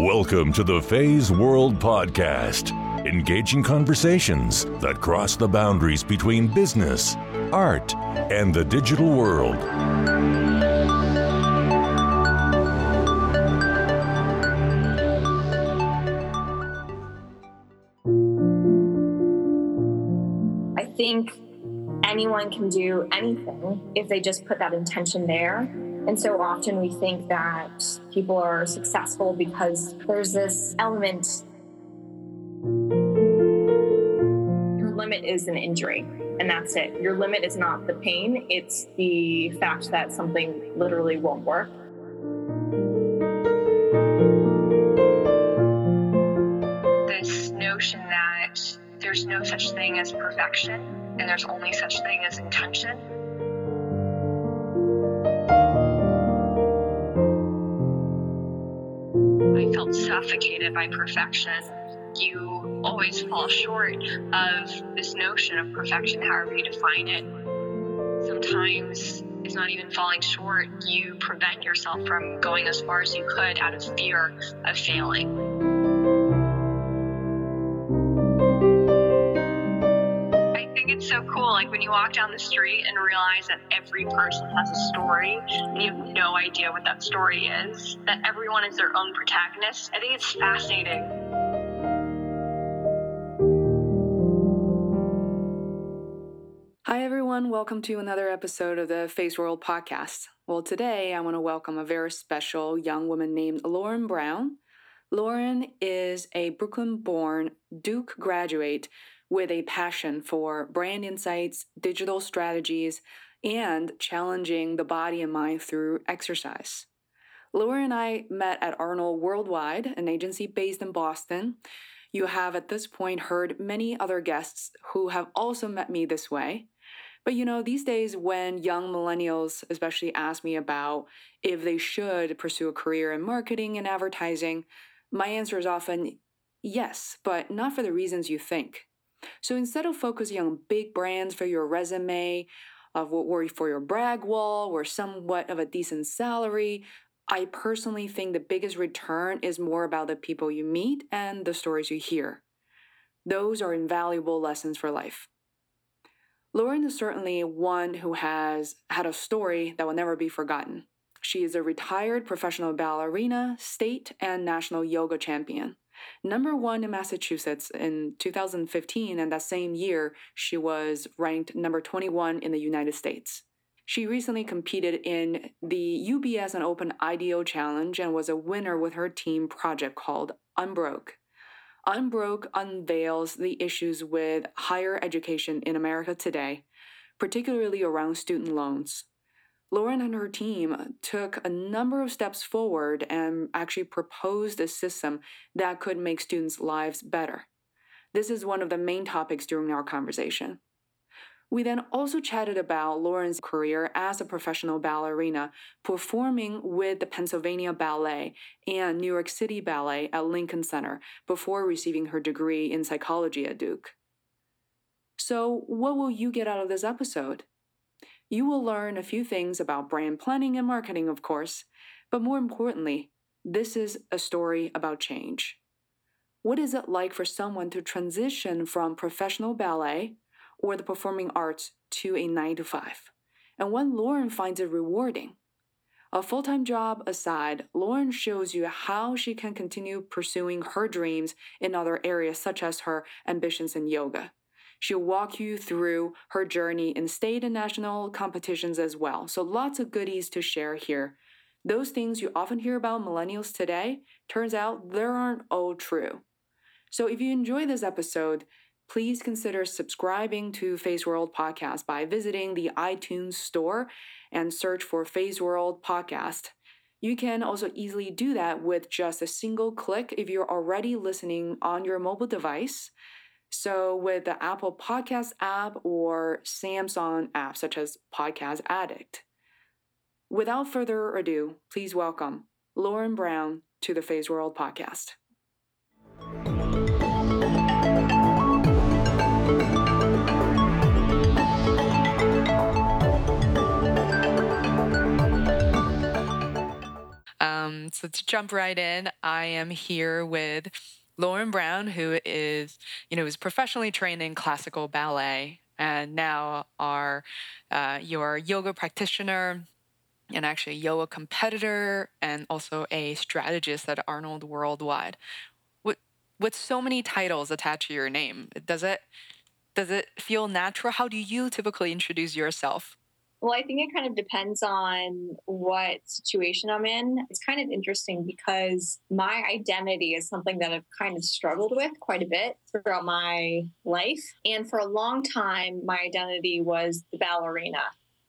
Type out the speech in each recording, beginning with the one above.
Welcome to the Phase World Podcast, engaging conversations that cross the boundaries between business, art, and the digital world. I think anyone can do anything if they just put that intention there. And so often we think that people are successful because there's this element. Your limit is an injury, and that's it. Your limit is not the pain, it's the fact that something literally won't work. This notion that there's no such thing as perfection and there's only such thing as intention. Felt suffocated by perfection. You always fall short of this notion of perfection, however you define it. Sometimes it's not even falling short, you prevent yourself from going as far as you could out of fear of failing. It's so cool, like when you walk down the street and realize that every person has a story and you have no idea what that story is, that everyone is their own protagonist. I think it's fascinating. Hi, everyone. Welcome to another episode of the Phase World podcast. Well, today I want to welcome a very special young woman named Lauren Brown. Lauren is a Brooklyn born Duke graduate with a passion for brand insights, digital strategies, and challenging the body and mind through exercise. Laura and I met at Arnold Worldwide, an agency based in Boston. You have at this point heard many other guests who have also met me this way. But you know, these days when young millennials especially ask me about if they should pursue a career in marketing and advertising, my answer is often yes, but not for the reasons you think. So instead of focusing on big brands for your resume, of what worry for your brag wall or somewhat of a decent salary, I personally think the biggest return is more about the people you meet and the stories you hear. Those are invaluable lessons for life. Lauren is certainly one who has had a story that will never be forgotten. She is a retired professional ballerina, state and national yoga champion. Number one in Massachusetts in 2015, and that same year, she was ranked number 21 in the United States. She recently competed in the UBS and Open IDEO Challenge and was a winner with her team project called Unbroke. Unbroke unveils the issues with higher education in America today, particularly around student loans. Lauren and her team took a number of steps forward and actually proposed a system that could make students' lives better. This is one of the main topics during our conversation. We then also chatted about Lauren's career as a professional ballerina, performing with the Pennsylvania Ballet and New York City Ballet at Lincoln Center before receiving her degree in psychology at Duke. So, what will you get out of this episode? You will learn a few things about brand planning and marketing, of course, but more importantly, this is a story about change. What is it like for someone to transition from professional ballet or the performing arts to a 9 to 5? And when Lauren finds it rewarding? A full time job aside, Lauren shows you how she can continue pursuing her dreams in other areas, such as her ambitions in yoga. She'll walk you through her journey in state and national competitions as well. So, lots of goodies to share here. Those things you often hear about millennials today, turns out they aren't all true. So, if you enjoy this episode, please consider subscribing to Phase World Podcast by visiting the iTunes store and search for Phase World Podcast. You can also easily do that with just a single click if you're already listening on your mobile device. So, with the Apple Podcast app or Samsung app, such as Podcast Addict. Without further ado, please welcome Lauren Brown to the Phase World Podcast. Um, so to jump right in, I am here with Lauren Brown, who is, you know, is professionally trained in classical ballet and now are uh, your yoga practitioner and actually a yoga competitor and also a strategist at Arnold Worldwide. With with so many titles attached to your name, does it does it feel natural? How do you typically introduce yourself? Well, I think it kind of depends on what situation I'm in. It's kind of interesting because my identity is something that I've kind of struggled with quite a bit throughout my life. And for a long time, my identity was the ballerina,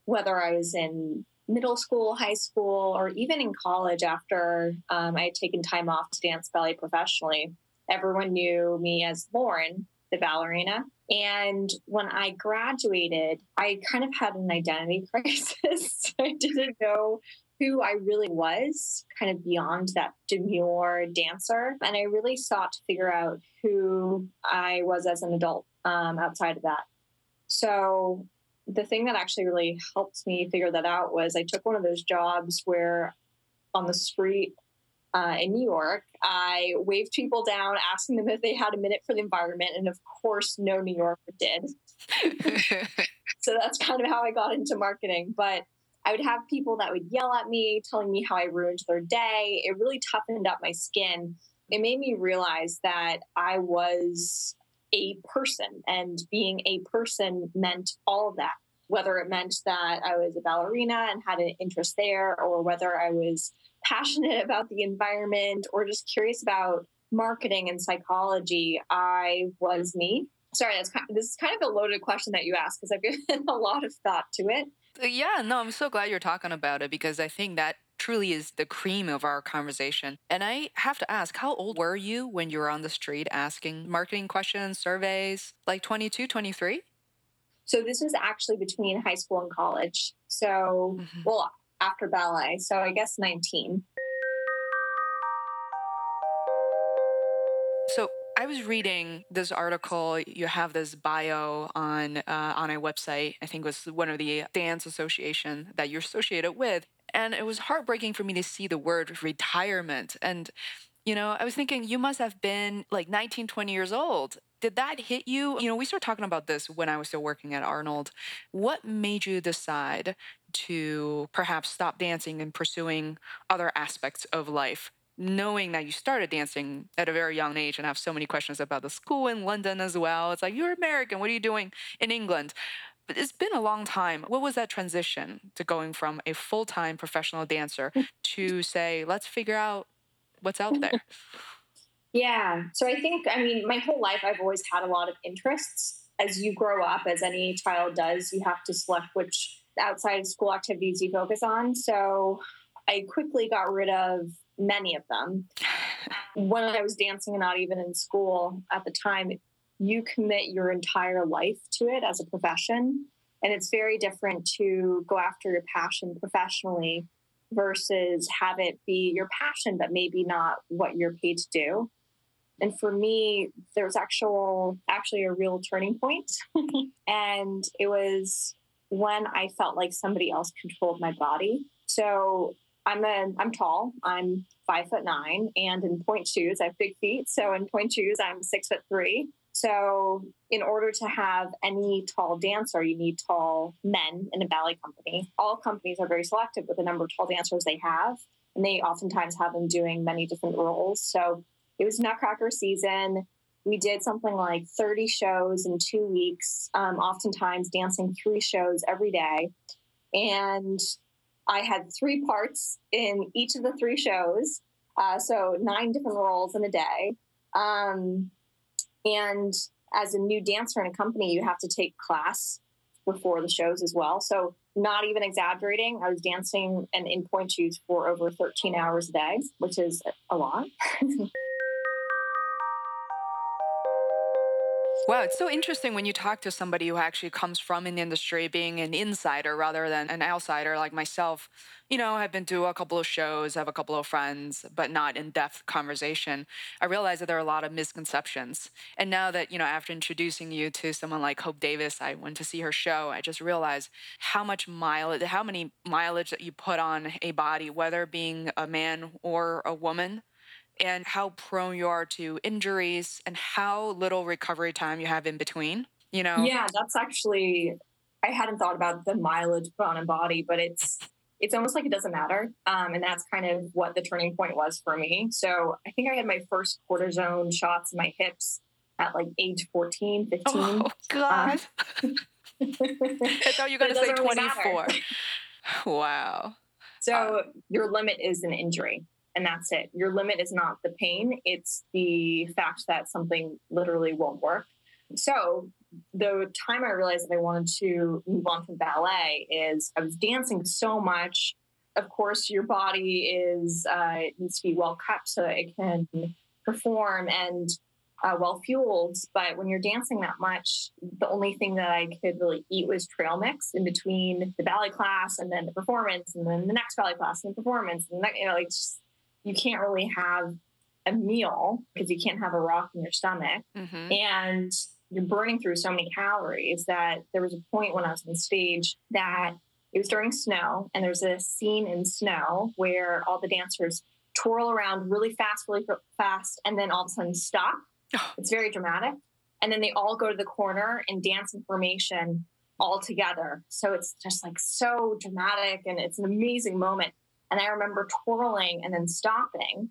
whether I was in middle school, high school, or even in college after um, I had taken time off to dance ballet professionally. Everyone knew me as Lauren, the ballerina. And when I graduated, I kind of had an identity crisis. I didn't know who I really was, kind of beyond that demure dancer. And I really sought to figure out who I was as an adult um, outside of that. So the thing that actually really helped me figure that out was I took one of those jobs where on the street uh, in New York, I waved people down, asking them if they had a minute for the environment. And of course, no New Yorker did. so that's kind of how I got into marketing. But I would have people that would yell at me, telling me how I ruined their day. It really toughened up my skin. It made me realize that I was a person, and being a person meant all of that. Whether it meant that I was a ballerina and had an interest there, or whether I was passionate about the environment or just curious about marketing and psychology, I was me. Sorry, that's kind of, this is kind of a loaded question that you asked because I've given a lot of thought to it. Uh, yeah, no, I'm so glad you're talking about it because I think that truly is the cream of our conversation. And I have to ask, how old were you when you were on the street asking marketing questions, surveys? Like 22, 23? So this was actually between high school and college. So, mm-hmm. well, after ballet. So I guess 19. So I was reading this article. You have this bio on uh, on a website. I think was one of the dance association that you're associated with, and it was heartbreaking for me to see the word retirement. And you know, I was thinking you must have been like 19, 20 years old. Did that hit you? You know, we started talking about this when I was still working at Arnold. What made you decide to perhaps stop dancing and pursuing other aspects of life? Knowing that you started dancing at a very young age and have so many questions about the school in London as well. It's like, you're American. What are you doing in England? But it's been a long time. What was that transition to going from a full time professional dancer mm. to say, let's figure out what's out there? Yeah. So I think, I mean, my whole life, I've always had a lot of interests. As you grow up, as any child does, you have to select which outside school activities you focus on. So I quickly got rid of many of them. When I was dancing and not even in school at the time, you commit your entire life to it as a profession. And it's very different to go after your passion professionally versus have it be your passion, but maybe not what you're paid to do. And for me, there was actual actually a real turning point. and it was when I felt like somebody else controlled my body. So I'm a I'm tall. I'm five foot nine, and in pointe shoes, I have big feet. So in pointe shoes, I'm six foot three. So in order to have any tall dancer, you need tall men in a ballet company. All companies are very selective with the number of tall dancers they have, and they oftentimes have them doing many different roles. So it was Nutcracker season. We did something like 30 shows in two weeks, um, oftentimes dancing three shows every day. And I had three parts in each of the three shows. Uh, so nine different roles in a day. Um, and as a new dancer in a company, you have to take class before the shows as well. So, not even exaggerating, I was dancing and in pointe shoes for over 13 hours a day, which is a lot. Wow, it's so interesting when you talk to somebody who actually comes from an industry, being an insider rather than an outsider like myself. You know, I've been to a couple of shows, have a couple of friends, but not in depth conversation. I realize that there are a lot of misconceptions. And now that, you know, after introducing you to someone like Hope Davis, I went to see her show, I just realized how much mileage, how many mileage that you put on a body, whether being a man or a woman and how prone you are to injuries and how little recovery time you have in between you know? Yeah that's actually i hadn't thought about the mileage put on a body but it's it's almost like it doesn't matter um, and that's kind of what the turning point was for me. So i think i had my first cortisone shots in my hips at like age 14 15 oh god. Um, i thought you were going to say 24 really wow. So uh, your limit is an injury and that's it. Your limit is not the pain, it's the fact that something literally won't work. So, the time I realized that I wanted to move on from ballet is I was dancing so much. Of course, your body is uh, needs to be well kept so it can perform and uh, well fueled. But when you're dancing that much, the only thing that I could really eat was trail mix in between the ballet class and then the performance, and then the next ballet class and the performance, and you know, like just you can't really have a meal because you can't have a rock in your stomach. Mm-hmm. And you're burning through so many calories that there was a point when I was on stage that it was during snow, and there's a scene in snow where all the dancers twirl around really fast, really fast, and then all of a sudden stop. It's very dramatic. And then they all go to the corner and dance in formation all together. So it's just like so dramatic and it's an amazing moment. And I remember twirling and then stopping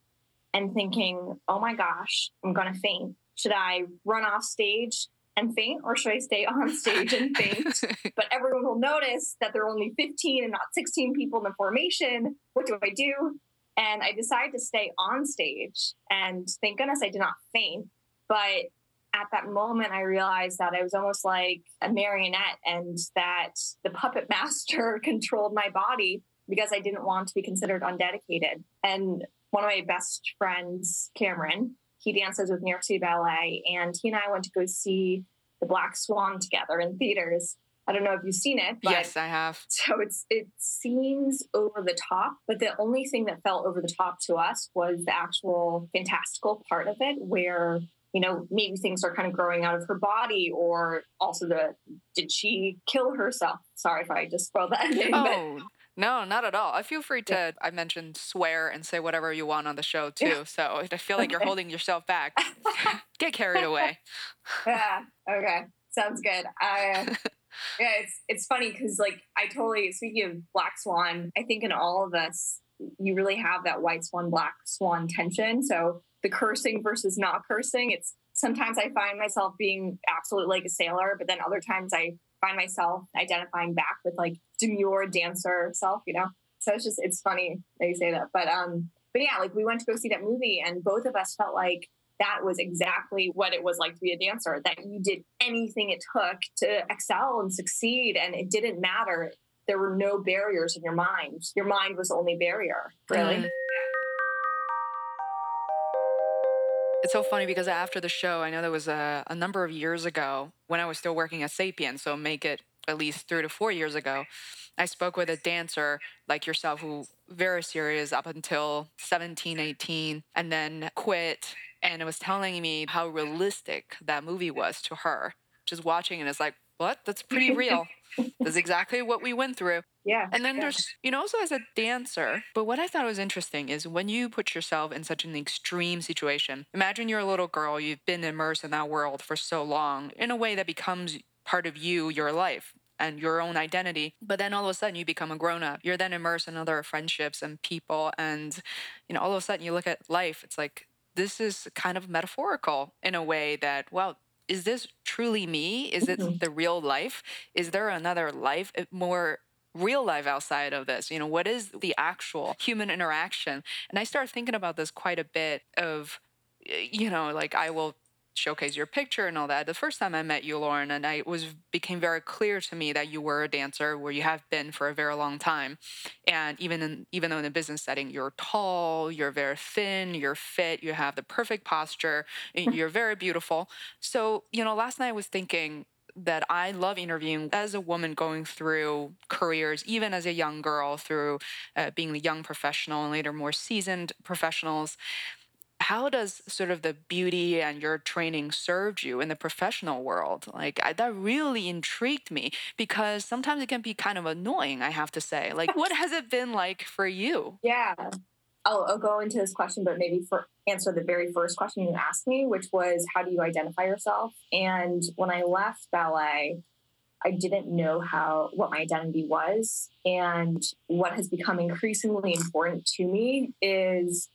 and thinking, oh my gosh, I'm going to faint. Should I run off stage and faint or should I stay on stage and faint? but everyone will notice that there are only 15 and not 16 people in the formation. What do I do? And I decided to stay on stage. And thank goodness I did not faint. But at that moment, I realized that I was almost like a marionette and that the puppet master controlled my body because I didn't want to be considered undedicated. And one of my best friends, Cameron, he dances with New York City Ballet, and he and I went to go see The Black Swan together in theaters. I don't know if you've seen it. yes, I have. So it's it seems over the top, but the only thing that felt over the top to us was the actual fantastical part of it, where you know maybe things are kind of growing out of her body, or also the did she kill herself? Sorry if I just spoiled that ending. Oh. No, not at all. I feel free to, yeah. I mentioned swear and say whatever you want on the show too. Yeah. So I feel like you're holding yourself back. Get carried away. Yeah. Okay. Sounds good. I, yeah, it's, it's funny because like I totally, speaking of Black Swan, I think in all of us, you really have that white swan, black swan tension. So the cursing versus not cursing, it's sometimes I find myself being absolutely like a sailor, but then other times I find myself identifying back with like demure dancer self, you know? So it's just, it's funny that you say that. But, um, but yeah, like we went to go see that movie and both of us felt like that was exactly what it was like to be a dancer, that you did anything it took to excel and succeed. And it didn't matter. There were no barriers in your mind. Your mind was the only barrier, really. Mm. It's so funny because after the show, I know there was a, a number of years ago when I was still working at Sapient, so make it at least three to four years ago. I spoke with a dancer like yourself who very serious up until 17, 18, and then quit. And it was telling me how realistic that movie was to her. Just watching it, it's like, what? That's pretty real. That's exactly what we went through. Yeah. And then yeah. there's, you know, also as a dancer, but what I thought was interesting is when you put yourself in such an extreme situation, imagine you're a little girl, you've been immersed in that world for so long in a way that becomes part of you, your life and your own identity. But then all of a sudden you become a grown up. You're then immersed in other friendships and people. And, you know, all of a sudden you look at life, it's like, this is kind of metaphorical in a way that, well, is this truly me? Is it mm-hmm. the real life? Is there another life, eh, more real life outside of this? You know, what is the actual human interaction? And I started thinking about this quite a bit of, you know, like I will showcase your picture and all that. The first time I met you, Lauren, and I was became very clear to me that you were a dancer, where you have been for a very long time. And even in even though in a business setting, you're tall, you're very thin, you're fit, you have the perfect posture, you're very beautiful. So, you know, last night I was thinking, that I love interviewing as a woman going through careers, even as a young girl, through uh, being a young professional and later more seasoned professionals. How does sort of the beauty and your training served you in the professional world? Like I, that really intrigued me because sometimes it can be kind of annoying. I have to say, like, what has it been like for you? Yeah, I'll, I'll go into this question, but maybe for answer the very first question you asked me, which was how do you identify yourself? And when I left ballet, I didn't know how what my identity was. And what has become increasingly important to me is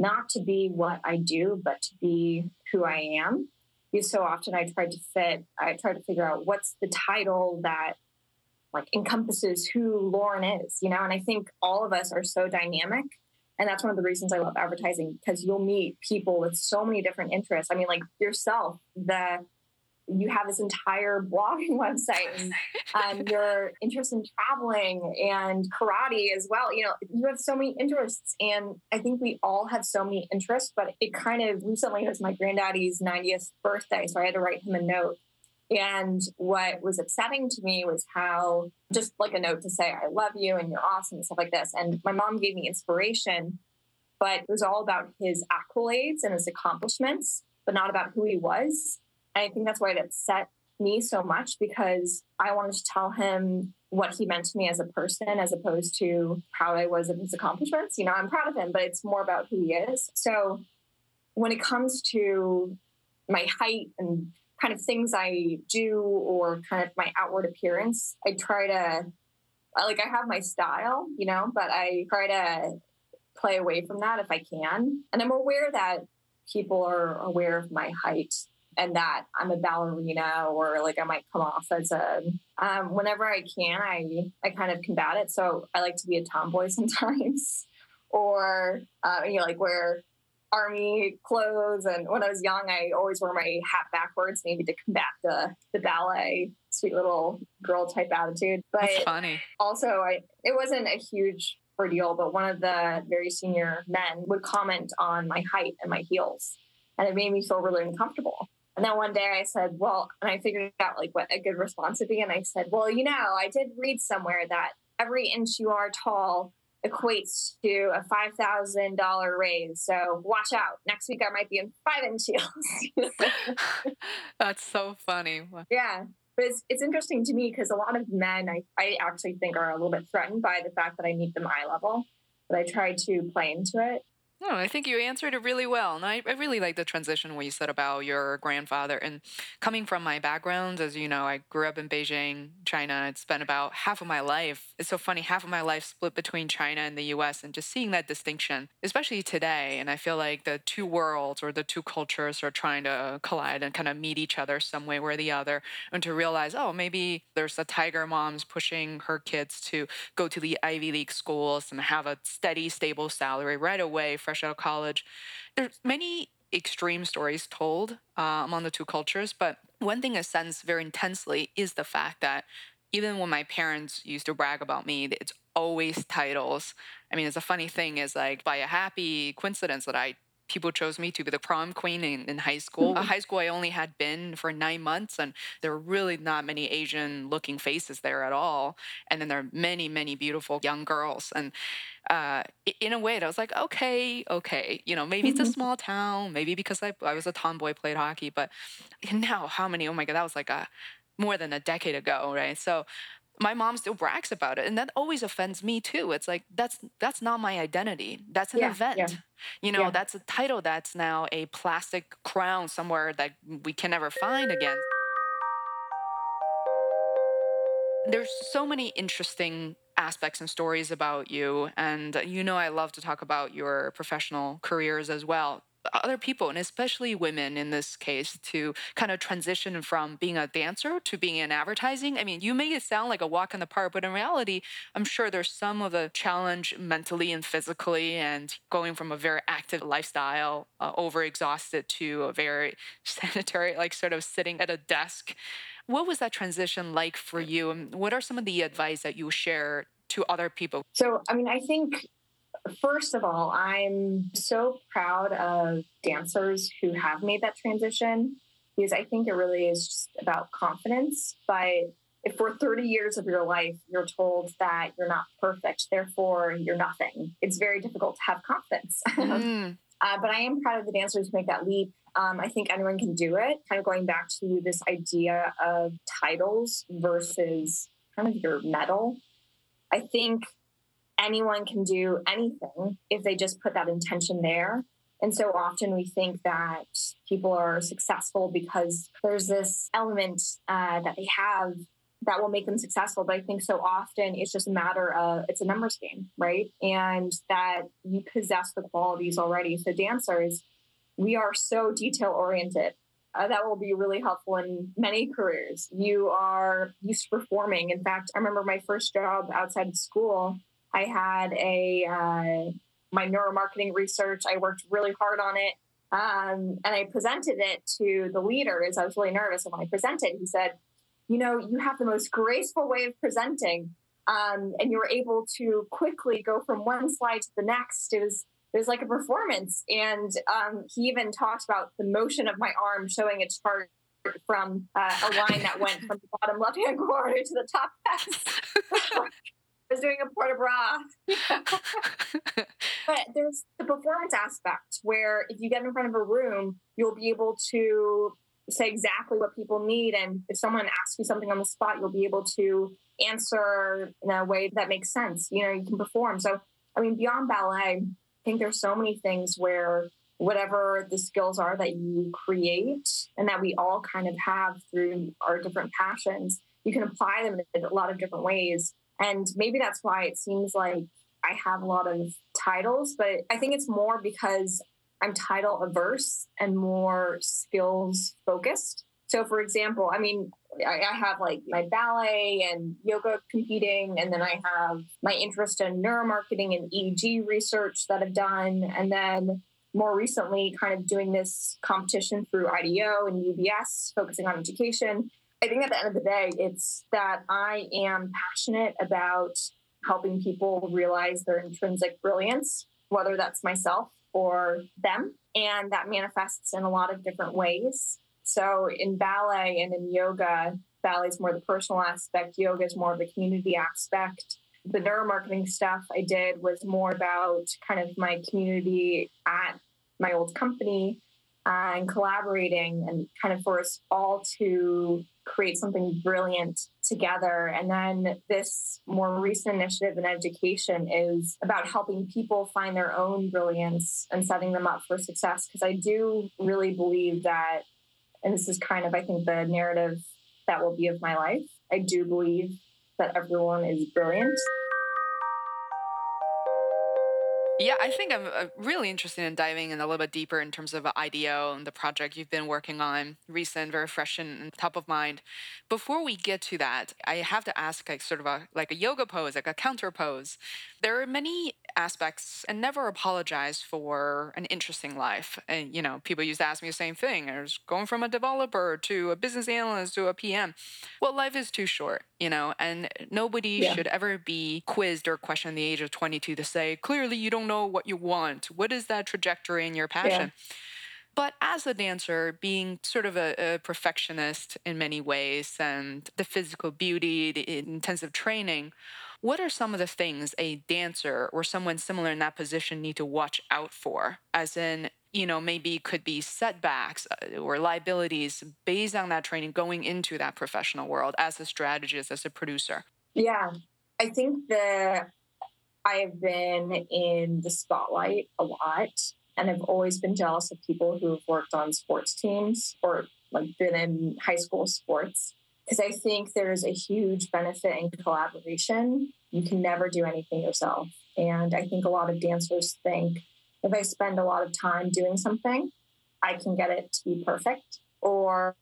not to be what I do, but to be who I am. Because so often I tried to fit, I tried to figure out what's the title that like encompasses who Lauren is, you know, and I think all of us are so dynamic and that's one of the reasons I love advertising because you'll meet people with so many different interests. I mean, like yourself, the you have this entire blogging website and um, your interest in traveling and karate as well. You know, you have so many interests, and I think we all have so many interests. But it kind of recently was my granddaddy's 90th birthday, so I had to write him a note and what was upsetting to me was how just like a note to say, I love you and you're awesome and stuff like this. And my mom gave me inspiration, but it was all about his accolades and his accomplishments, but not about who he was. And I think that's why it upset me so much because I wanted to tell him what he meant to me as a person as opposed to how I was in his accomplishments. You know, I'm proud of him, but it's more about who he is. So when it comes to my height and kind of things I do or kind of my outward appearance. I try to, like, I have my style, you know, but I try to play away from that if I can. And I'm aware that people are aware of my height and that I'm a ballerina or like I might come off as a um, whenever I can I I kind of combat it so I like to be a tomboy sometimes or uh, you know like wear army clothes. And when I was young, I always wore my hat backwards, maybe to combat the the ballet sweet little girl type attitude. But That's funny. Also, I it wasn't a huge ordeal, but one of the very senior men would comment on my height and my heels, and it made me feel really uncomfortable. And then one day I said, well, and I figured out like what a good response would be. And I said, well, you know, I did read somewhere that every inch you are tall equates to a five thousand dollar raise. So watch out. Next week I might be in five inch heels. That's so funny. Yeah. But it's, it's interesting to me because a lot of men I, I actually think are a little bit threatened by the fact that I meet them eye level. But I try to play into it. No, I think you answered it really well. And I, I really like the transition what you said about your grandfather. And coming from my background, as you know, I grew up in Beijing, China. I'd spent about half of my life. It's so funny, half of my life split between China and the US, and just seeing that distinction, especially today. And I feel like the two worlds or the two cultures are trying to collide and kind of meet each other some way or the other. And to realize, oh, maybe there's a tiger mom's pushing her kids to go to the Ivy League schools and have a steady, stable salary right away fresh out of college. There's many extreme stories told uh, among the two cultures, but one thing I sense very intensely is the fact that even when my parents used to brag about me, it's always titles. I mean, it's a funny thing is like by a happy coincidence that I people chose me to be the prom queen in, in high school. Mm-hmm. high school I only had been for nine months, and there were really not many Asian looking faces there at all. And then there are many, many beautiful young girls. And uh, in a way, I was like, okay, okay, you know, maybe it's a mm-hmm. small town, maybe because I, I was a tomboy, played hockey, but now how many? Oh my God, that was like a more than a decade ago, right? So my mom still brags about it and that always offends me too. It's like that's that's not my identity. That's an yeah, event. yeah. you know yeah. that's a title that's now a plastic crown somewhere that we can never find again. There's so many interesting aspects and stories about you and uh, you know i love to talk about your professional careers as well other people, and especially women in this case, to kind of transition from being a dancer to being in advertising? I mean, you make it sound like a walk in the park, but in reality, I'm sure there's some of a challenge mentally and physically, and going from a very active lifestyle, uh, overexhausted, to a very sanitary, like sort of sitting at a desk. What was that transition like for you? And what are some of the advice that you share to other people? So, I mean, I think First of all, I'm so proud of dancers who have made that transition because I think it really is just about confidence. But if for 30 years of your life you're told that you're not perfect, therefore you're nothing, it's very difficult to have confidence. Mm. uh, but I am proud of the dancers who make that leap. Um, I think anyone can do it. Kind of going back to this idea of titles versus kind of your medal. I think anyone can do anything if they just put that intention there. And so often we think that people are successful because there's this element uh, that they have that will make them successful. But I think so often it's just a matter of it's a numbers game, right? And that you possess the qualities already. So dancers, we are so detail oriented. Uh, that will be really helpful in many careers. You are used to performing. In fact, I remember my first job outside of school I had a uh, my neuromarketing research. I worked really hard on it, um, and I presented it to the leaders. I was really nervous, and when I presented, he said, "You know, you have the most graceful way of presenting, um, and you were able to quickly go from one slide to the next. It was." It was like a performance, and um, he even talked about the motion of my arm showing a chart from uh, a line that went from the bottom left hand corner to the top was doing a port de bras. but there's the performance aspect where if you get in front of a room, you'll be able to say exactly what people need. And if someone asks you something on the spot, you'll be able to answer in a way that makes sense. You know, you can perform. So, I mean, beyond ballet, I think there's so many things where whatever the skills are that you create and that we all kind of have through our different passions, you can apply them in a lot of different ways. And maybe that's why it seems like I have a lot of titles, but I think it's more because I'm title averse and more skills focused. So, for example, I mean, I, have like my ballet and yoga competing, and then I have my interest in neuromarketing and EEG research that I've done. And then more recently, kind of doing this competition through IDEO and UBS, focusing on education. I think at the end of the day, it's that I am passionate about helping people realize their intrinsic brilliance, whether that's myself or them. And that manifests in a lot of different ways. So in ballet and in yoga, ballet is more the personal aspect, yoga is more of the community aspect. The neuromarketing stuff I did was more about kind of my community at my old company and collaborating and kind of for us all to create something brilliant together. And then this more recent initiative in education is about helping people find their own brilliance and setting them up for success. Because I do really believe that, and this is kind of, I think, the narrative that will be of my life. I do believe that everyone is brilliant. Yeah, I think I'm uh, really interested in diving in a little bit deeper in terms of IDEO and the project you've been working on, recent, very fresh and top of mind. Before we get to that, I have to ask like sort of a like a yoga pose, like a counter pose. There are many aspects and never apologize for an interesting life. And you know, people used to ask me the same thing. I was going from a developer to a business analyst to a PM. Well, life is too short, you know, and nobody yeah. should ever be quizzed or questioned at the age of 22 to say, clearly you don't know what you want. What is that trajectory in your passion? Yeah. But as a dancer, being sort of a, a, perfectionist in many ways and the physical beauty, the intensive training, what are some of the things a dancer or someone similar in that position need to watch out for? As in, you know, maybe could be setbacks uh, or liabilities based on that training going into that professional world as a strategist, as a producer? Yeah, I think the I have been in the spotlight a lot, and I've always been jealous of people who have worked on sports teams or like been in high school sports because I think there's a huge benefit in collaboration. You can never do anything yourself, and I think a lot of dancers think if I spend a lot of time doing something, I can get it to be perfect or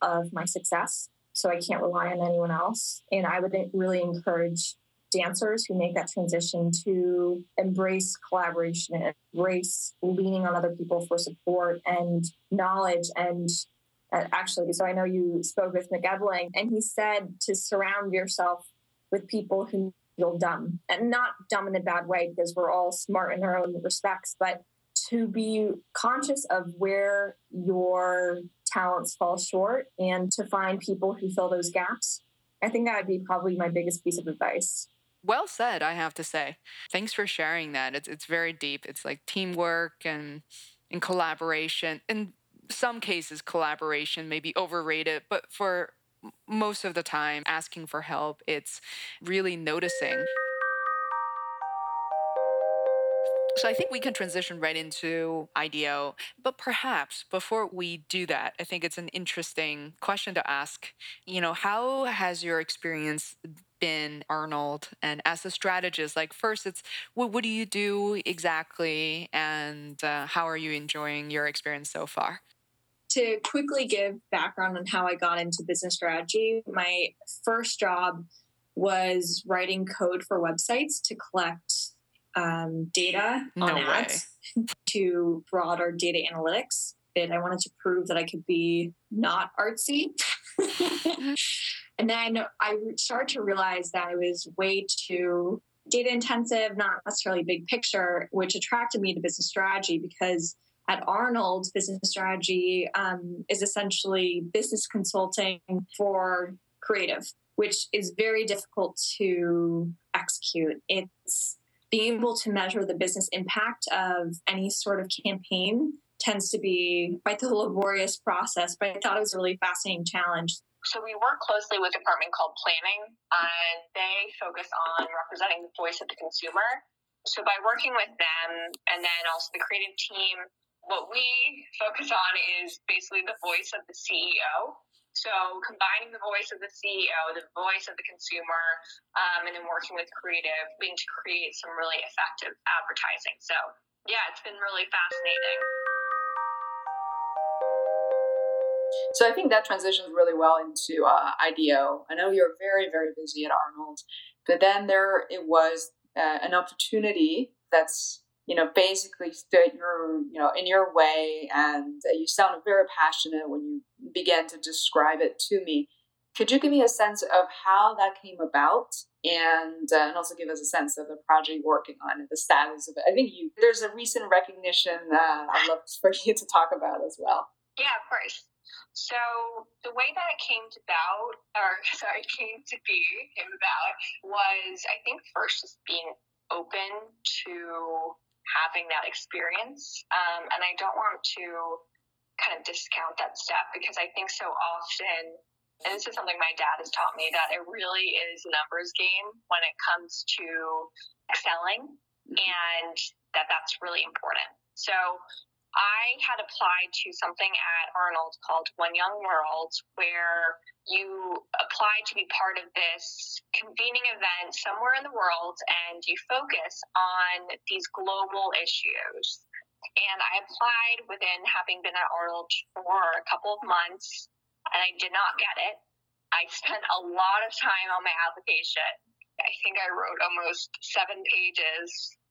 of my success. So I can't rely on anyone else. And I would really encourage dancers who make that transition to embrace collaboration and embrace leaning on other people for support and knowledge and uh, actually so i know you spoke with Mick and he said to surround yourself with people who feel dumb and not dumb in a bad way because we're all smart in our own respects but to be conscious of where your talents fall short and to find people who fill those gaps i think that would be probably my biggest piece of advice well said, I have to say. Thanks for sharing that. It's it's very deep. It's like teamwork and and collaboration. In some cases, collaboration may be overrated, but for most of the time, asking for help, it's really noticing. So I think we can transition right into IDEO, but perhaps before we do that, I think it's an interesting question to ask. You know, how has your experience been Arnold and as a strategist like first it's what, what do you do exactly and uh, how are you enjoying your experience so far to quickly give background on how I got into business strategy, my first job was writing code for websites to collect um, data no on way. ads to broader data analytics. And I wanted to prove that I could be not artsy. And then I started to realize that it was way too data intensive, not necessarily big picture, which attracted me to business strategy because at Arnold, business strategy um, is essentially business consulting for creative, which is very difficult to execute. It's being able to measure the business impact of any sort of campaign tends to be quite the laborious process, but I thought it was a really fascinating challenge. So we work closely with a department called planning, and they focus on representing the voice of the consumer. So by working with them and then also the creative team, what we focus on is basically the voice of the CEO. So combining the voice of the CEO, the voice of the consumer, um, and then working with creative, being to create some really effective advertising. So yeah, it's been really fascinating. So I think that transitions really well into uh, IDEO. I know you're very, very busy at Arnold, but then there it was uh, an opportunity that's you know basically stood your you know in your way, and you sounded very passionate when you began to describe it to me. Could you give me a sense of how that came about, and uh, and also give us a sense of the project you're working on and the status of it? I think you there's a recent recognition uh, I'd love for you to talk about as well. Yeah, of course. So the way that it came about, or sorry, came to be, came about, was I think first just being open to having that experience. Um, and I don't want to kind of discount that step because I think so often, and this is something my dad has taught me, that it really is a numbers game when it comes to excelling and that that's really important. So I had applied to something at Arnold called One Young World, where you apply to be part of this convening event somewhere in the world and you focus on these global issues. And I applied within having been at Arnold for a couple of months, and I did not get it. I spent a lot of time on my application. I think I wrote almost seven pages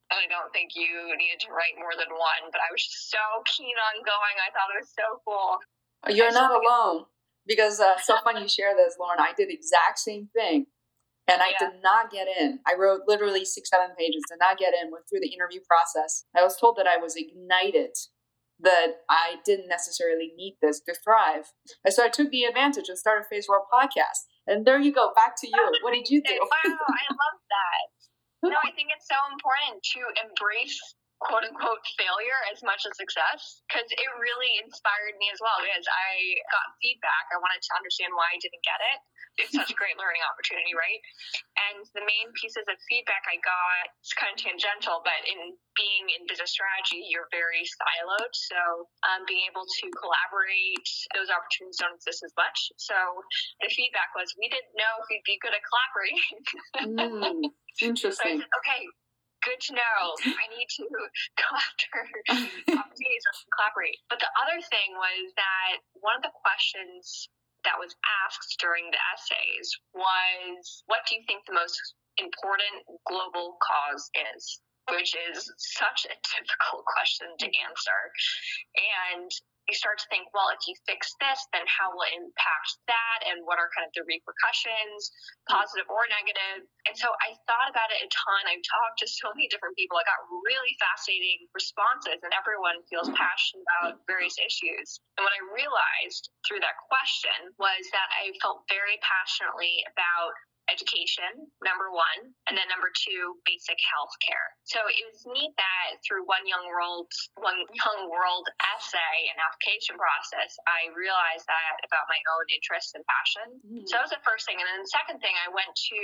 I don't think you needed to write more than one, but I was just so keen on going. I thought it was so cool. You're not alone because uh, so funny you share this, Lauren. I did the exact same thing, and I yeah. did not get in. I wrote literally six, seven pages, did not get in. Went through the interview process. I was told that I was ignited, that I didn't necessarily need this to thrive, and so I took the advantage and started Phase World podcast. And there you go, back to you. What did you do? wow, I love that no, I think it's so important to embrace quote unquote failure as much as success because it really inspired me as well because I got feedback. I wanted to understand why I didn't get it. It's such a great learning opportunity, right? And the main pieces of feedback I got, it's kind of tangential, but in being in business strategy, you're very siloed. So um, being able to collaborate, those opportunities don't exist as much. So the feedback was we didn't know if we'd be good at collaborating. mm, interesting. So said, okay, good to know. I need to go after um, opportunities and collaborate. But the other thing was that one of the questions that was asked during the essays was, What do you think the most important global cause is? Which is such a difficult question to mm-hmm. answer. And you start to think, well, if you fix this, then how will it impact that? And what are kind of the repercussions, mm-hmm. positive or negative? And so I thought about it a ton. I've talked to so many different people. I got really fascinating responses, and everyone feels mm-hmm. passionate about various issues. And what I realized through that question was that I felt very passionately about education, number one, and then number two, basic health care. So it was neat that through one young world, one young world essay and application process, I realized that about my own interests and passion. Mm-hmm. So that was the first thing. And then the second thing, I went to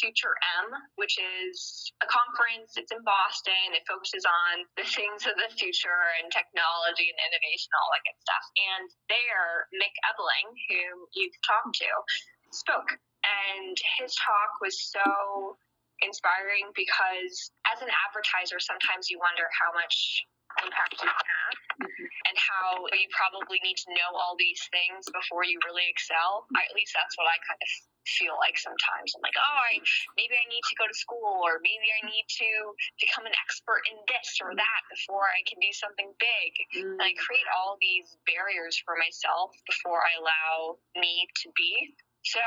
Future M, which is a conference. It's in Boston. It focuses on the things of the future and technology and innovation, all that good stuff. And there, Mick Ebeling, whom you've talked to, spoke and his talk was so inspiring because as an advertiser, sometimes you wonder how much impact you have mm-hmm. and how you probably need to know all these things before you really excel. I, at least that's what I kind of feel like sometimes. I'm like, oh, I maybe I need to go to school or maybe I need to become an expert in this or that before I can do something big. Mm. And I create all these barriers for myself before I allow me to be. So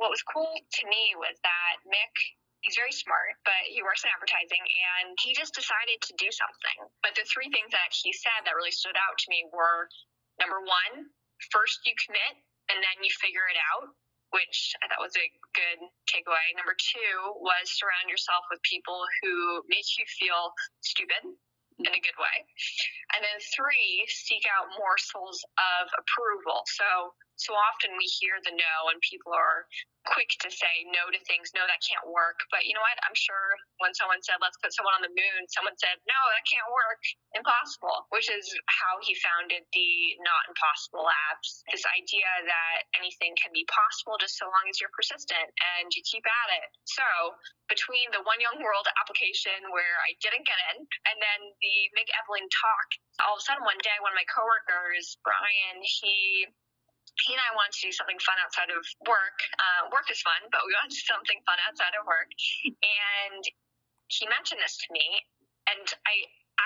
what was cool to me was that Mick he's very smart, but he works in advertising and he just decided to do something. But the three things that he said that really stood out to me were number one, first you commit and then you figure it out, which I thought was a good takeaway. Number two was surround yourself with people who make you feel stupid in a good way. And then three, seek out morsels of approval. So so often we hear the no and people are quick to say no to things, no, that can't work. But you know what? I'm sure when someone said, let's put someone on the moon, someone said, no, that can't work. Impossible, which is how he founded the Not Impossible Labs. This idea that anything can be possible just so long as you're persistent and you keep at it. So between the One Young World application where I didn't get in and then the Mick Ebeling talk, all of a sudden one day, one of my coworkers, Brian, he he and I wanted to do something fun outside of work. Uh, work is fun, but we wanted to do something fun outside of work. And he mentioned this to me, and I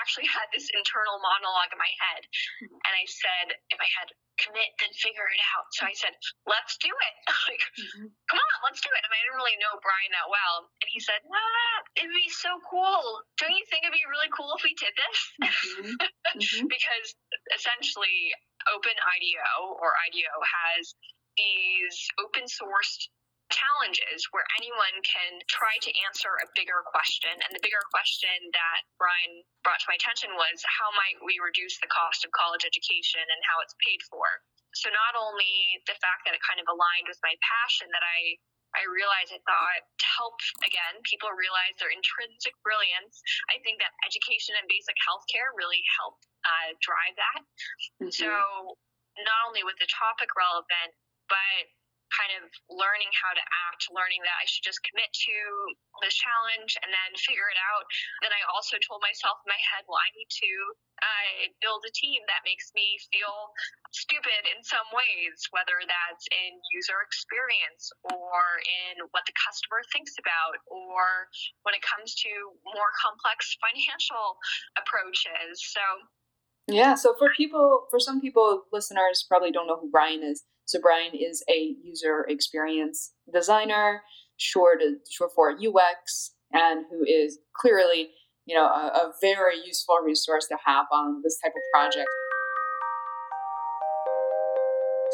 actually had this internal monologue in my head. And I said, in my head, commit, then figure it out. So I said, let's do it. like, mm-hmm. come on, let's do it. And I didn't really know Brian that well. And he said, ah, it'd be so cool. Don't you think it'd be really cool if we did this? Mm-hmm. Mm-hmm. because essentially, Open IDEO or IDEO has these open sourced challenges where anyone can try to answer a bigger question. And the bigger question that Brian brought to my attention was how might we reduce the cost of college education and how it's paid for? So not only the fact that it kind of aligned with my passion that I I realized I thought to help again people realize their intrinsic brilliance. I think that education and basic healthcare really help uh, drive that. Mm-hmm. So not only was the topic relevant, but kind of learning how to act, learning that I should just commit to this challenge and then figure it out. Then I also told myself in my head, well, I need to uh, build a team that makes me feel stupid in some ways, whether that's in user experience or in what the customer thinks about, or when it comes to more complex financial approaches. So, yeah, so for people, for some people, listeners probably don't know who Brian is. So Brian is a user experience designer, short, short for UX, and who is clearly, you know, a, a very useful resource to have on this type of project.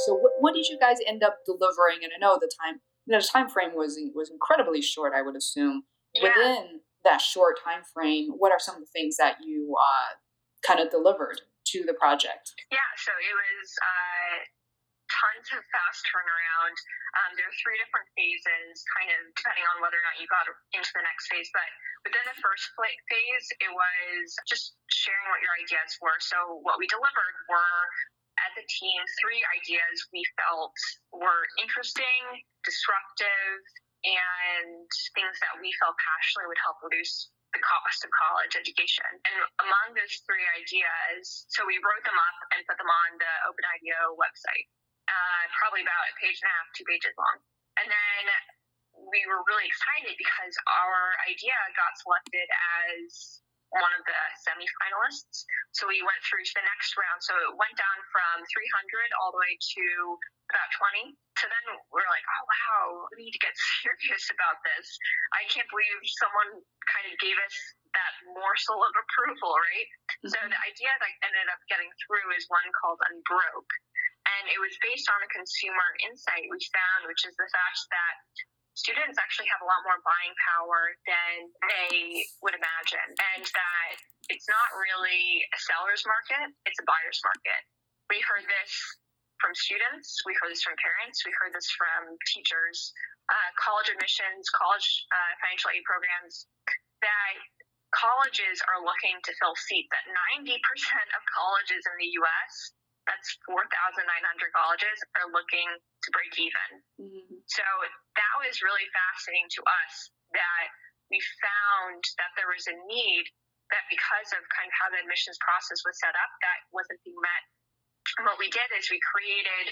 So what, what did you guys end up delivering? And I know the time, you know, the time frame was was incredibly short. I would assume yeah. within that short time frame, what are some of the things that you uh, kind of delivered to the project? Yeah, so it was. Uh tons of fast turnaround. Um, there are three different phases, kind of depending on whether or not you got into the next phase. But within the first phase, it was just sharing what your ideas were. So what we delivered were as a team, three ideas we felt were interesting, disruptive, and things that we felt passionately would help reduce the cost of college education. And among those three ideas, so we wrote them up and put them on the Open IDEO website, uh, probably about a page and a half, two pages long. And then we were really excited because our idea got selected as one of the semifinalists. So we went through to the next round. So it went down from 300 all the way to about 20. So then we're like, oh, wow, we need to get serious about this. I can't believe someone kind of gave us that morsel of approval, right? Mm-hmm. So the idea that ended up getting through is one called Unbroke. And it was based on a consumer insight we found, which is the fact that students actually have a lot more buying power than they would imagine, and that it's not really a seller's market, it's a buyer's market. We heard this from students, we heard this from parents, we heard this from teachers, uh, college admissions, college uh, financial aid programs, that colleges are looking to fill seats. That 90% of colleges in the US, that's 4,900 colleges, are looking to break even. Mm-hmm. So that was really fascinating to us that we found that there was a need that because of kind of how the admissions process was set up, that wasn't being met and what we did is we created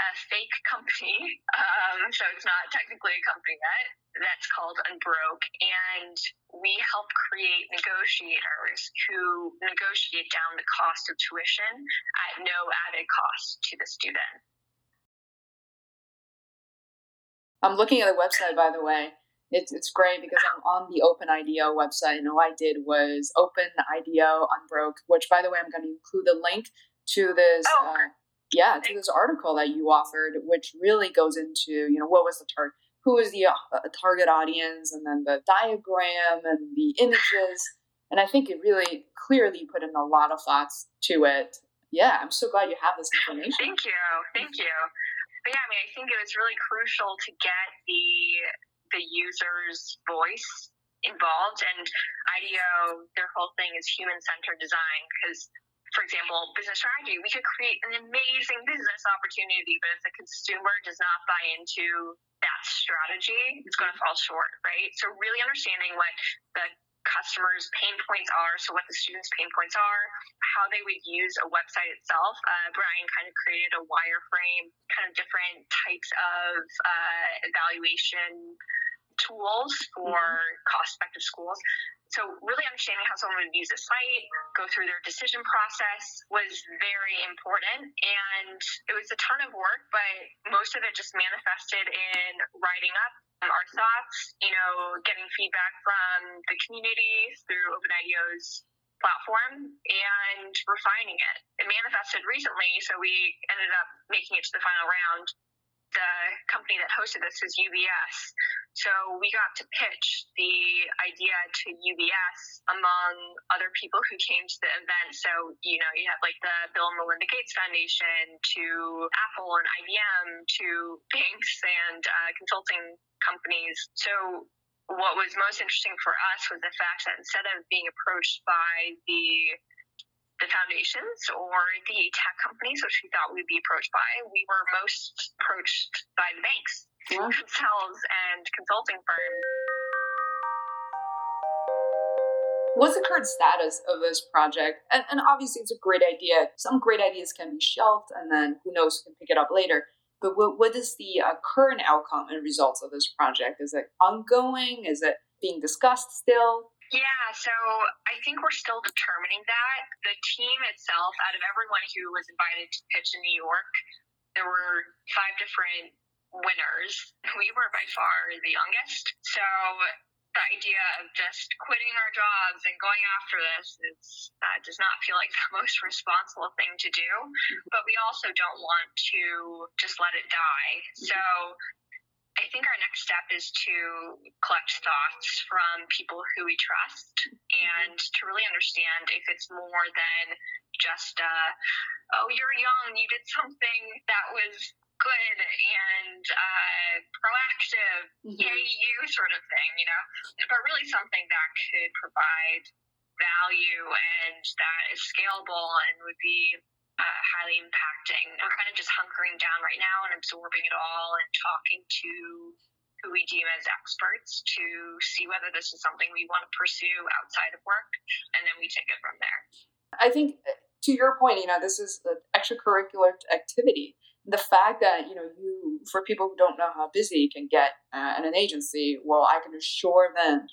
a fake company, um, so it's not technically a company yet, that's called Unbroke. And we help create negotiators who negotiate down the cost of tuition at no added cost to the student. I'm looking at the website, by the way. It's, it's great because I'm on the Open IDEO website, and all I did was Open IDEO Unbroke, which, by the way, I'm going to include the link to this oh. uh, yeah to this article that you offered which really goes into you know what was the target who was the uh, target audience and then the diagram and the images. And i think it really clearly put in a lot of thoughts to it. Yeah i'm so glad you have this information. Thank you. Thank you. But yeah i mean i think it was really crucial to get the the user's voice involved and ideo their whole thing is human-centered design because for example, business strategy, we could create an amazing business opportunity, but if the consumer does not buy into that strategy, it's going to fall short, right? So, really understanding what the customers' pain points are, so what the students' pain points are, how they would use a website itself. Uh, Brian kind of created a wireframe, kind of different types of uh, evaluation tools for mm-hmm. cost effective schools. So, really understanding how someone would use a site, go through their decision process was very important. And it was a ton of work, but most of it just manifested in writing up our thoughts, you know, getting feedback from the community through OpenIDEO's platform and refining it. It manifested recently, so we ended up making it to the final round the company that hosted this is UBS. So we got to pitch the idea to UBS among other people who came to the event. So, you know, you have like the Bill and Melinda Gates Foundation to Apple and IBM to banks and uh, consulting companies. So what was most interesting for us was the fact that instead of being approached by the the foundations or the tech companies, which we thought we'd be approached by. We were most approached by the banks yeah. themselves and consulting firms. What's the current status of this project? And, and obviously, it's a great idea. Some great ideas can be shelved, and then who knows, who can pick it up later. But what, what is the uh, current outcome and results of this project? Is it ongoing? Is it being discussed still? Yeah, so I think we're still determining that. The team itself, out of everyone who was invited to pitch in New York, there were five different winners. We were by far the youngest. So the idea of just quitting our jobs and going after this is, uh, does not feel like the most responsible thing to do. But we also don't want to just let it die. So I think our next step is to collect thoughts from people who we trust and to really understand if it's more than just, uh, oh, you're young, you did something that was good and uh, proactive, mm-hmm. yay, you sort of thing, you know, but really something that could provide value and that is scalable and would be uh, highly impacting. I'm kind of just hunkering down right now and absorbing it all and talking to who we deem as experts to see whether this is something we want to pursue outside of work, and then we take it from there. I think uh, to your point, you know, this is an extracurricular activity. The fact that, you know, you, for people who don't know how busy you can get uh, in an agency, well, I can assure them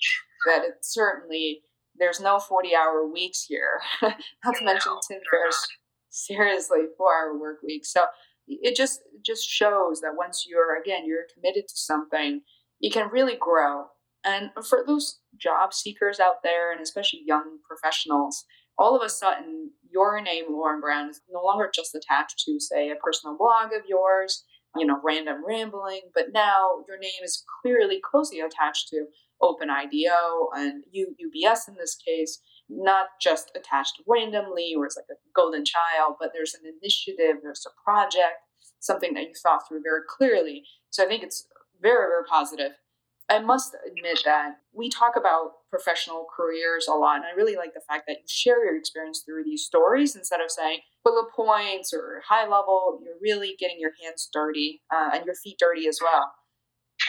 that it certainly, there's no 40 hour weeks here. Not to mention Tim Ferriss, seriously, four hour work weeks. So it just, just shows that once you're, again, you're committed to something, you can really grow. And for those job seekers out there, and especially young professionals, all of a sudden your name, Lauren Brown, is no longer just attached to, say, a personal blog of yours, you know, random rambling, but now your name is clearly closely attached to Open IDEO and U- UBS in this case, not just attached randomly or it's like a golden child, but there's an initiative, there's a project, something that you thought through very clearly. So I think it's very, very positive. I must admit that we talk about professional careers a lot, and I really like the fact that you share your experience through these stories instead of saying bullet points or high level. You're really getting your hands dirty uh, and your feet dirty as well.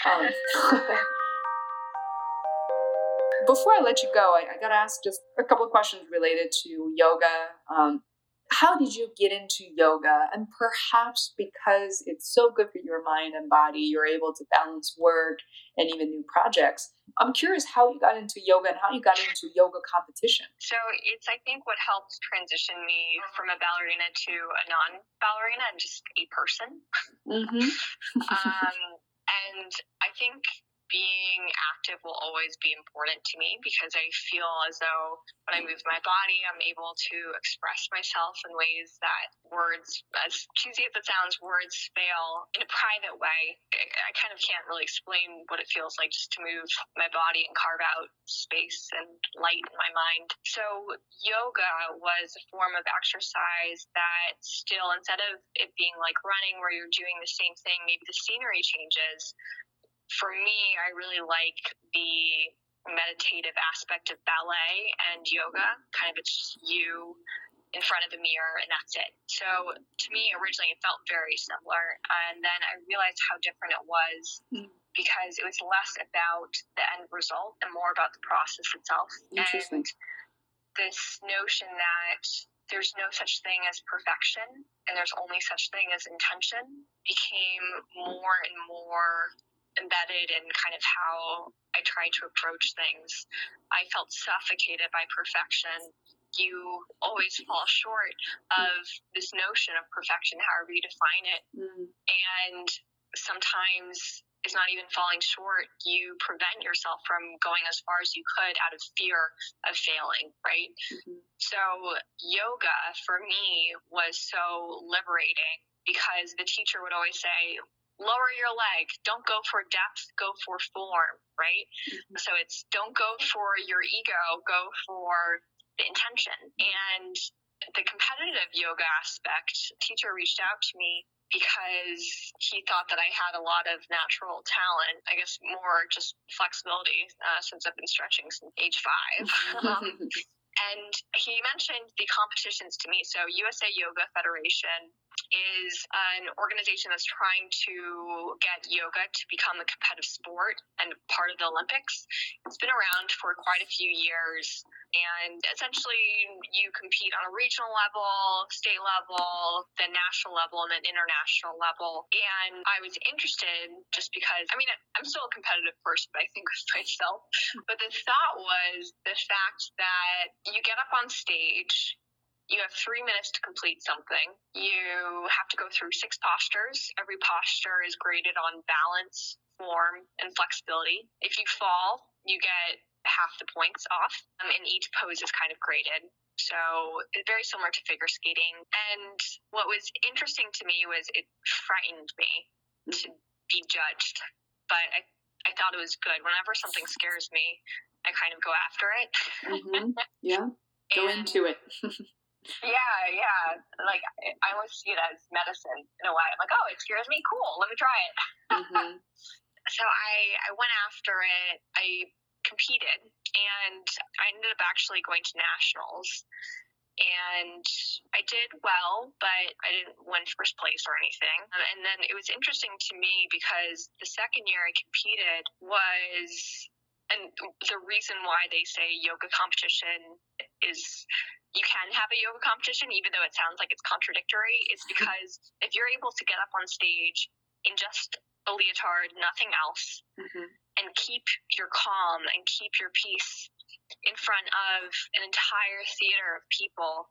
Um, before I let you go, I, I got to ask just a couple of questions related to yoga. Um, how did you get into yoga? And perhaps because it's so good for your mind and body, you're able to balance work and even new projects. I'm curious how you got into yoga and how you got into yoga competition. So it's, I think, what helped transition me from a ballerina to a non ballerina and just a person. Mm-hmm. um, and I think being active will always be important to me because I feel as though when I move my body, I'm able to express myself in ways that words, as cheesy as it sounds, words fail in a private way. I kind of can't really explain what it feels like just to move my body and carve out space and light in my mind. So, yoga was a form of exercise that still, instead of it being like running where you're doing the same thing, maybe the scenery changes, for me, I really like the meditative aspect of ballet and yoga. Kind of, it's just you in front of the mirror and that's it. So to me, originally, it felt very similar. And then I realized how different it was mm. because it was less about the end result and more about the process itself. Interesting. And this notion that there's no such thing as perfection and there's only such thing as intention became more and more embedded in kind of how I try to approach things. I felt suffocated by perfection. You always fall short of this notion of perfection, however you define it. Mm. And sometimes it's not even falling short. You prevent yourself from going as far as you could out of fear of failing, right? Mm-hmm. So, yoga for me was so liberating because the teacher would always say, lower your leg. Don't go for depth, go for form, right? Mm-hmm. So it's don't go for your ego, go for the intention. And the competitive yoga aspect, teacher reached out to me because he thought that I had a lot of natural talent. I guess more just flexibility uh, since I've been stretching since age five. um, and he mentioned the competitions to me. So USA Yoga Federation is an organization that's trying to get yoga to become a competitive sport and part of the Olympics. It's been around for quite a few years, and essentially you compete on a regional level, state level, then national level, and then international level. And I was interested just because, I mean, I'm still a competitive person, but I think with myself, but the thought was the fact that you get up on stage you have three minutes to complete something. You have to go through six postures. Every posture is graded on balance, form, and flexibility. If you fall, you get half the points off, um, and each pose is kind of graded. So it's very similar to figure skating. And what was interesting to me was it frightened me to be judged, but I, I thought it was good. Whenever something scares me, I kind of go after it. Mm-hmm. Yeah, go into it. Yeah, yeah. Like I almost see it as medicine in a way. I'm like, oh, it scares me. Cool. Let me try it. Mm-hmm. so I I went after it. I competed, and I ended up actually going to nationals. and I did well, but I didn't win first place or anything. And then it was interesting to me because the second year I competed was, and the reason why they say yoga competition is you can have a yoga competition, even though it sounds like it's contradictory, is because if you're able to get up on stage in just a leotard, nothing else, mm-hmm. and keep your calm and keep your peace in front of an entire theater of people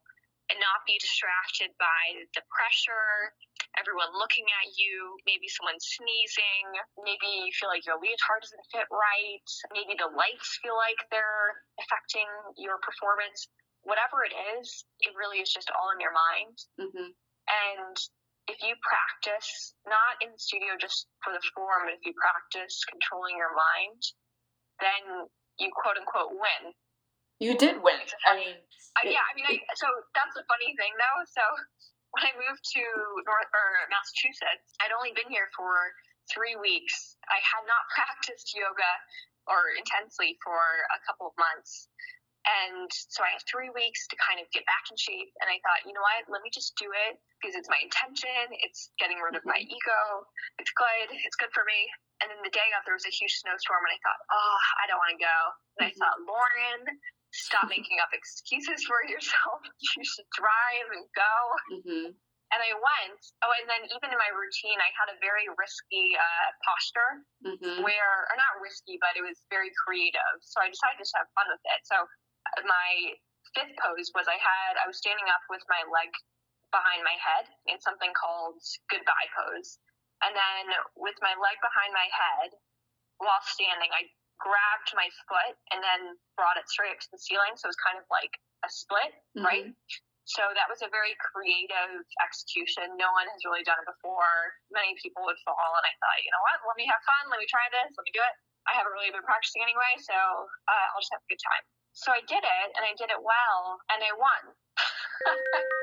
and not be distracted by the pressure, everyone looking at you, maybe someone sneezing, maybe you feel like your leotard doesn't fit right, maybe the lights feel like they're affecting your performance. Whatever it is, it really is just all in your mind. Mm-hmm. And if you practice, not in the studio just for the form, but if you practice controlling your mind, then you quote unquote win. You did win. I mean, uh, yeah, I mean, I, so that's the funny thing though. So when I moved to North or Massachusetts, I'd only been here for three weeks. I had not practiced yoga or intensely for a couple of months. And so I had three weeks to kind of get back in shape. And I thought, you know what, let me just do it because it's my intention. It's getting rid of my mm-hmm. ego. It's good. It's good for me. And then the day of, there was a huge snowstorm, and I thought, oh, I don't want to go. And mm-hmm. I thought, Lauren, stop making up excuses for yourself. You should drive and go. Mm-hmm. And I went. Oh, and then even in my routine, I had a very risky uh, posture mm-hmm. where, or not risky, but it was very creative. So I decided to have fun with it. So uh, my fifth pose was I had, I was standing up with my leg behind my head in something called goodbye pose. And then with my leg behind my head, while standing, I grabbed my foot and then brought it straight up to the ceiling. So it was kind of like a split, mm-hmm. right? So that was a very creative execution. No one has really done it before. Many people would fall, and I thought, you know what? Let me have fun. Let me try this. Let me do it. I haven't really been practicing anyway, so uh, I'll just have a good time. So I did it, and I did it well, and I won.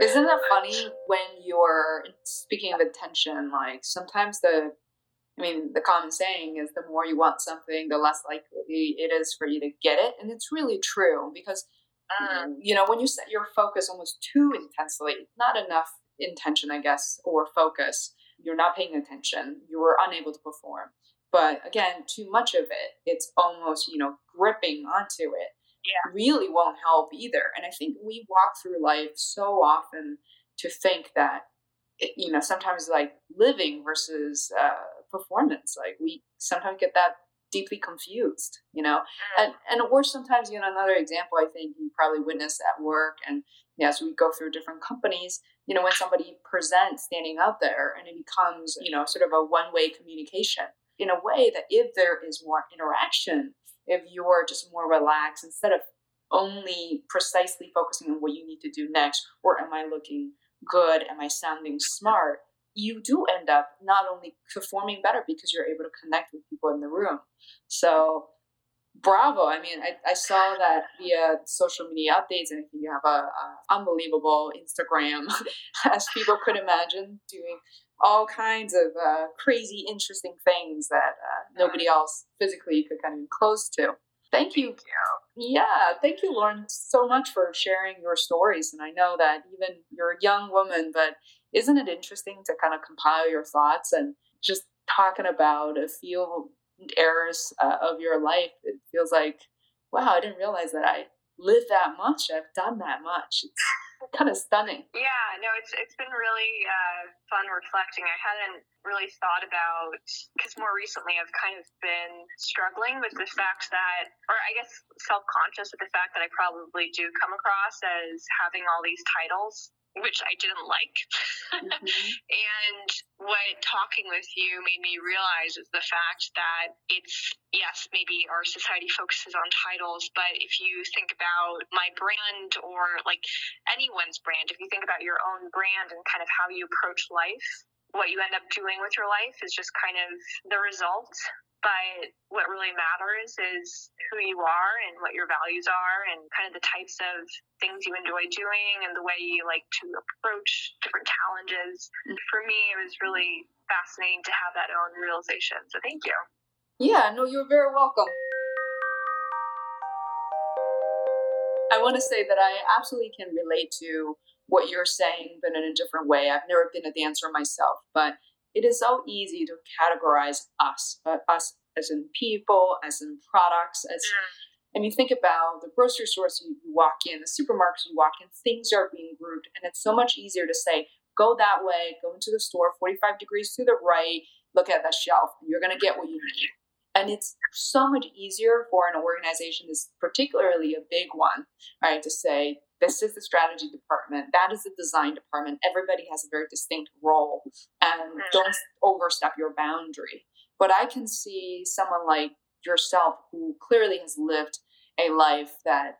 Isn't that funny when you're speaking of attention? Like sometimes the, I mean, the common saying is the more you want something, the less likely it is for you to get it, and it's really true because um, you know when you set your focus almost too intensely, not enough intention, I guess, or focus, you're not paying attention. You are unable to perform. But again, too much of it, it's almost you know gripping onto it yeah. really won't help either. And I think we walk through life so often to think that, it, you know, sometimes like living versus uh, performance, like we sometimes get that deeply confused, you know, mm. and and or sometimes you know another example I think you probably witness at work and yeah, as we go through different companies, you know, when somebody presents standing out there and it becomes you know sort of a one way communication in a way that if there is more interaction if you're just more relaxed instead of only precisely focusing on what you need to do next or am I looking good? Am I sounding smart? You do end up not only performing better because you're able to connect with people in the room. So, bravo. I mean, I, I saw that via social media updates, and I think you have a, a unbelievable Instagram, as people could imagine, doing all kinds of uh, crazy, interesting things that uh, nobody else physically could kind of be close to. Thank you. Thank you. Yeah, thank you, Lauren, so much for sharing your stories. And I know that even you're a young woman, but isn't it interesting to kind of compile your thoughts and just talking about a few errors uh, of your life? It feels like, wow, I didn't realize that I lived that much. I've done that much. It's, kind of stunning. Yeah, no, it's it's been really uh, fun reflecting. I hadn't really thought about because more recently I've kind of been struggling with the fact that, or I guess self conscious with the fact that I probably do come across as having all these titles which I didn't like. Mm-hmm. and what talking with you made me realize is the fact that it's, yes, maybe our society focuses on titles, but if you think about my brand or like anyone's brand, if you think about your own brand and kind of how you approach life, what you end up doing with your life is just kind of the result but what really matters is who you are and what your values are and kind of the types of things you enjoy doing and the way you like to approach different challenges. Mm-hmm. For me, it was really fascinating to have that own realization. So thank you. Yeah, no, you're very welcome. I want to say that I absolutely can relate to what you're saying, but in a different way. I've never been a dancer myself, but it is so easy to categorize us, uh, us as in people, as in products, as I mean, think about the grocery stores you, you walk in, the supermarkets you walk in, things are being grouped, and it's so much easier to say, go that way, go into the store, 45 degrees to the right, look at that shelf, and you're going to get what you need. And it's so much easier for an organization, this particularly a big one, right, to say, this is the strategy department, that is the design department. Everybody has a very distinct role, and don't overstep your boundary. But I can see someone like yourself who clearly has lived a life that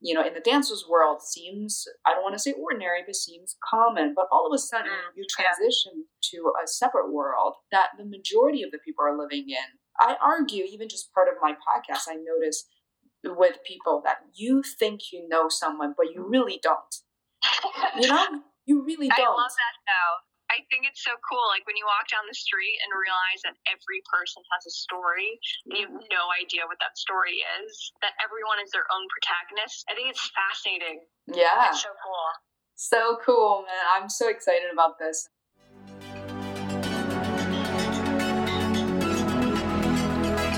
you know in the dancers world seems i don't want to say ordinary but seems common. But all of a sudden mm, you transition to a separate world that the majority of the people are living in. I argue even just part of my podcast i notice with people that you think you know someone but you really don't you know you really don't i love that though I think it's so cool. Like when you walk down the street and realize that every person has a story and you have mm-hmm. no idea what that story is, that everyone is their own protagonist. I think it's fascinating. Yeah. It's so cool. So cool, man. I'm so excited about this.